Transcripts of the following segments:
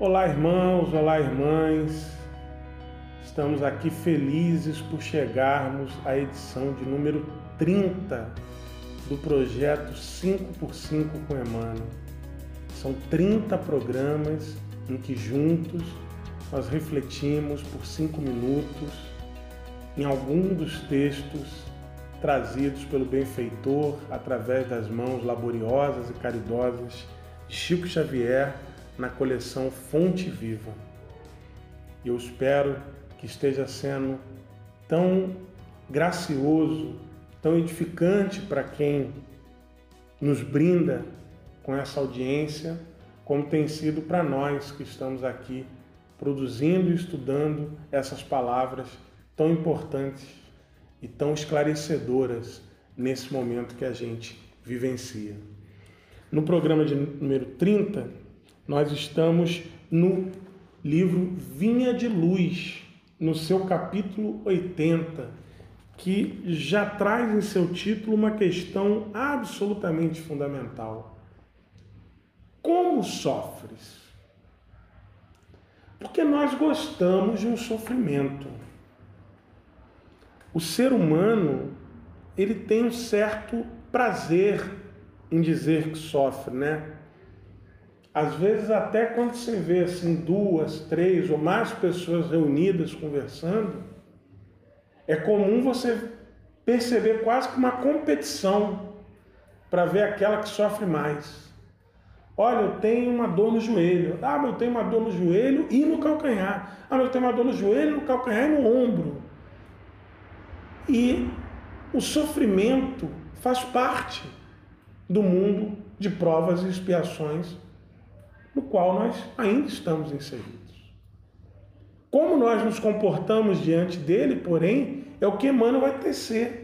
Olá, irmãos, olá, irmãs. Estamos aqui felizes por chegarmos à edição de número 30 do projeto 5x5 com Emmanuel. São 30 programas em que juntos nós refletimos por cinco minutos em algum dos textos trazidos pelo benfeitor através das mãos laboriosas e caridosas de Chico Xavier na coleção Fonte Viva. Eu espero que esteja sendo tão gracioso, tão edificante para quem nos brinda com essa audiência, como tem sido para nós que estamos aqui produzindo e estudando essas palavras tão importantes e tão esclarecedoras nesse momento que a gente vivencia. No programa de número 30, nós estamos no livro Vinha de Luz, no seu capítulo 80, que já traz em seu título uma questão absolutamente fundamental. Como sofres? Porque nós gostamos de um sofrimento. O ser humano, ele tem um certo prazer em dizer que sofre, né? Às vezes até quando você vê assim duas, três ou mais pessoas reunidas conversando, é comum você perceber quase que uma competição para ver aquela que sofre mais. Olha, eu tenho uma dor no joelho. Ah, mas eu tenho uma dor no joelho e no calcanhar. Ah, mas eu tenho uma dor no joelho, no calcanhar e no ombro. E o sofrimento faz parte do mundo de provas e expiações no qual nós ainda estamos inseridos. Como nós nos comportamos diante dele, porém, é o que Emmanuel vai tecer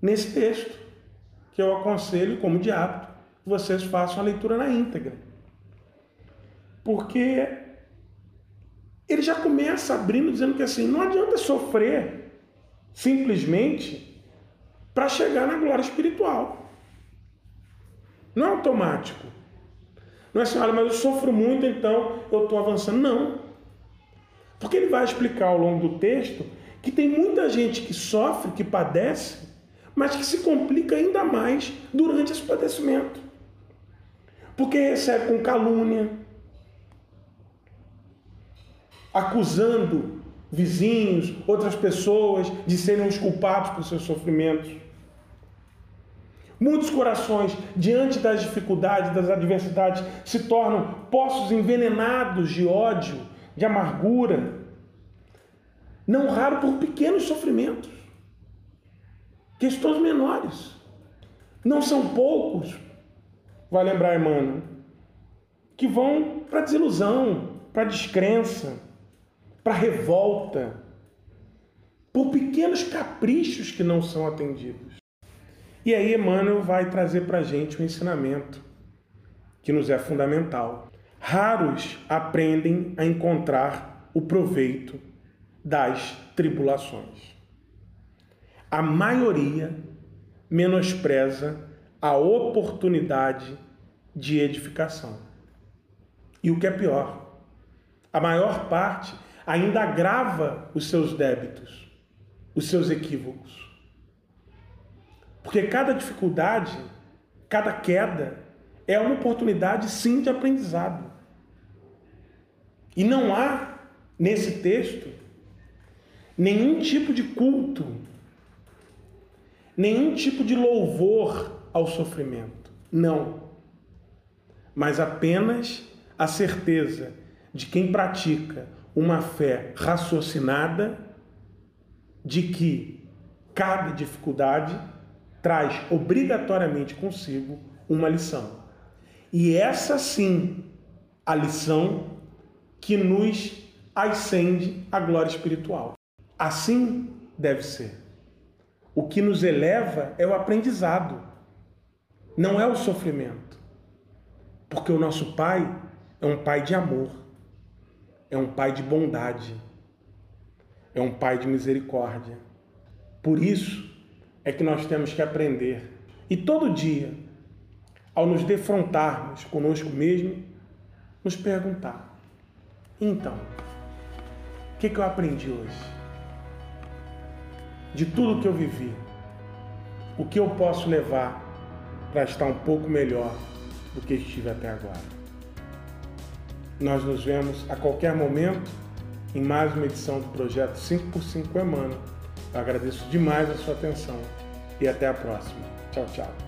nesse texto, que eu aconselho, como de hábito, vocês façam a leitura na íntegra. Porque ele já começa abrindo dizendo que assim, não adianta sofrer simplesmente para chegar na glória espiritual. Não é automático. Não é assim, olha, mas eu sofro muito, então eu estou avançando. Não. Porque ele vai explicar ao longo do texto que tem muita gente que sofre, que padece, mas que se complica ainda mais durante esse padecimento. Porque recebe com calúnia, acusando vizinhos, outras pessoas de serem os culpados por seus sofrimentos. Muitos corações, diante das dificuldades, das adversidades, se tornam poços envenenados de ódio, de amargura, não raro por pequenos sofrimentos, questões menores. Não são poucos, vai lembrar, irmão, que vão para desilusão, para descrença, para revolta, por pequenos caprichos que não são atendidos. E aí Emmanuel vai trazer para a gente um ensinamento que nos é fundamental. Raros aprendem a encontrar o proveito das tribulações. A maioria menospreza a oportunidade de edificação. E o que é pior, a maior parte ainda agrava os seus débitos, os seus equívocos. Porque cada dificuldade, cada queda, é uma oportunidade sim de aprendizado. E não há nesse texto nenhum tipo de culto, nenhum tipo de louvor ao sofrimento. Não. Mas apenas a certeza de quem pratica uma fé raciocinada de que cada dificuldade traz obrigatoriamente consigo uma lição. E essa sim, a lição que nos ascende à glória espiritual. Assim deve ser. O que nos eleva é o aprendizado, não é o sofrimento. Porque o nosso Pai é um Pai de amor, é um Pai de bondade, é um Pai de misericórdia. Por isso, é que nós temos que aprender. E todo dia, ao nos defrontarmos conosco mesmo, nos perguntar: então, o que, que eu aprendi hoje? De tudo que eu vivi, o que eu posso levar para estar um pouco melhor do que estive até agora? Nós nos vemos a qualquer momento em mais uma edição do projeto 5x5 Emmanuel. Agradeço demais a sua atenção e até a próxima. Tchau, tchau.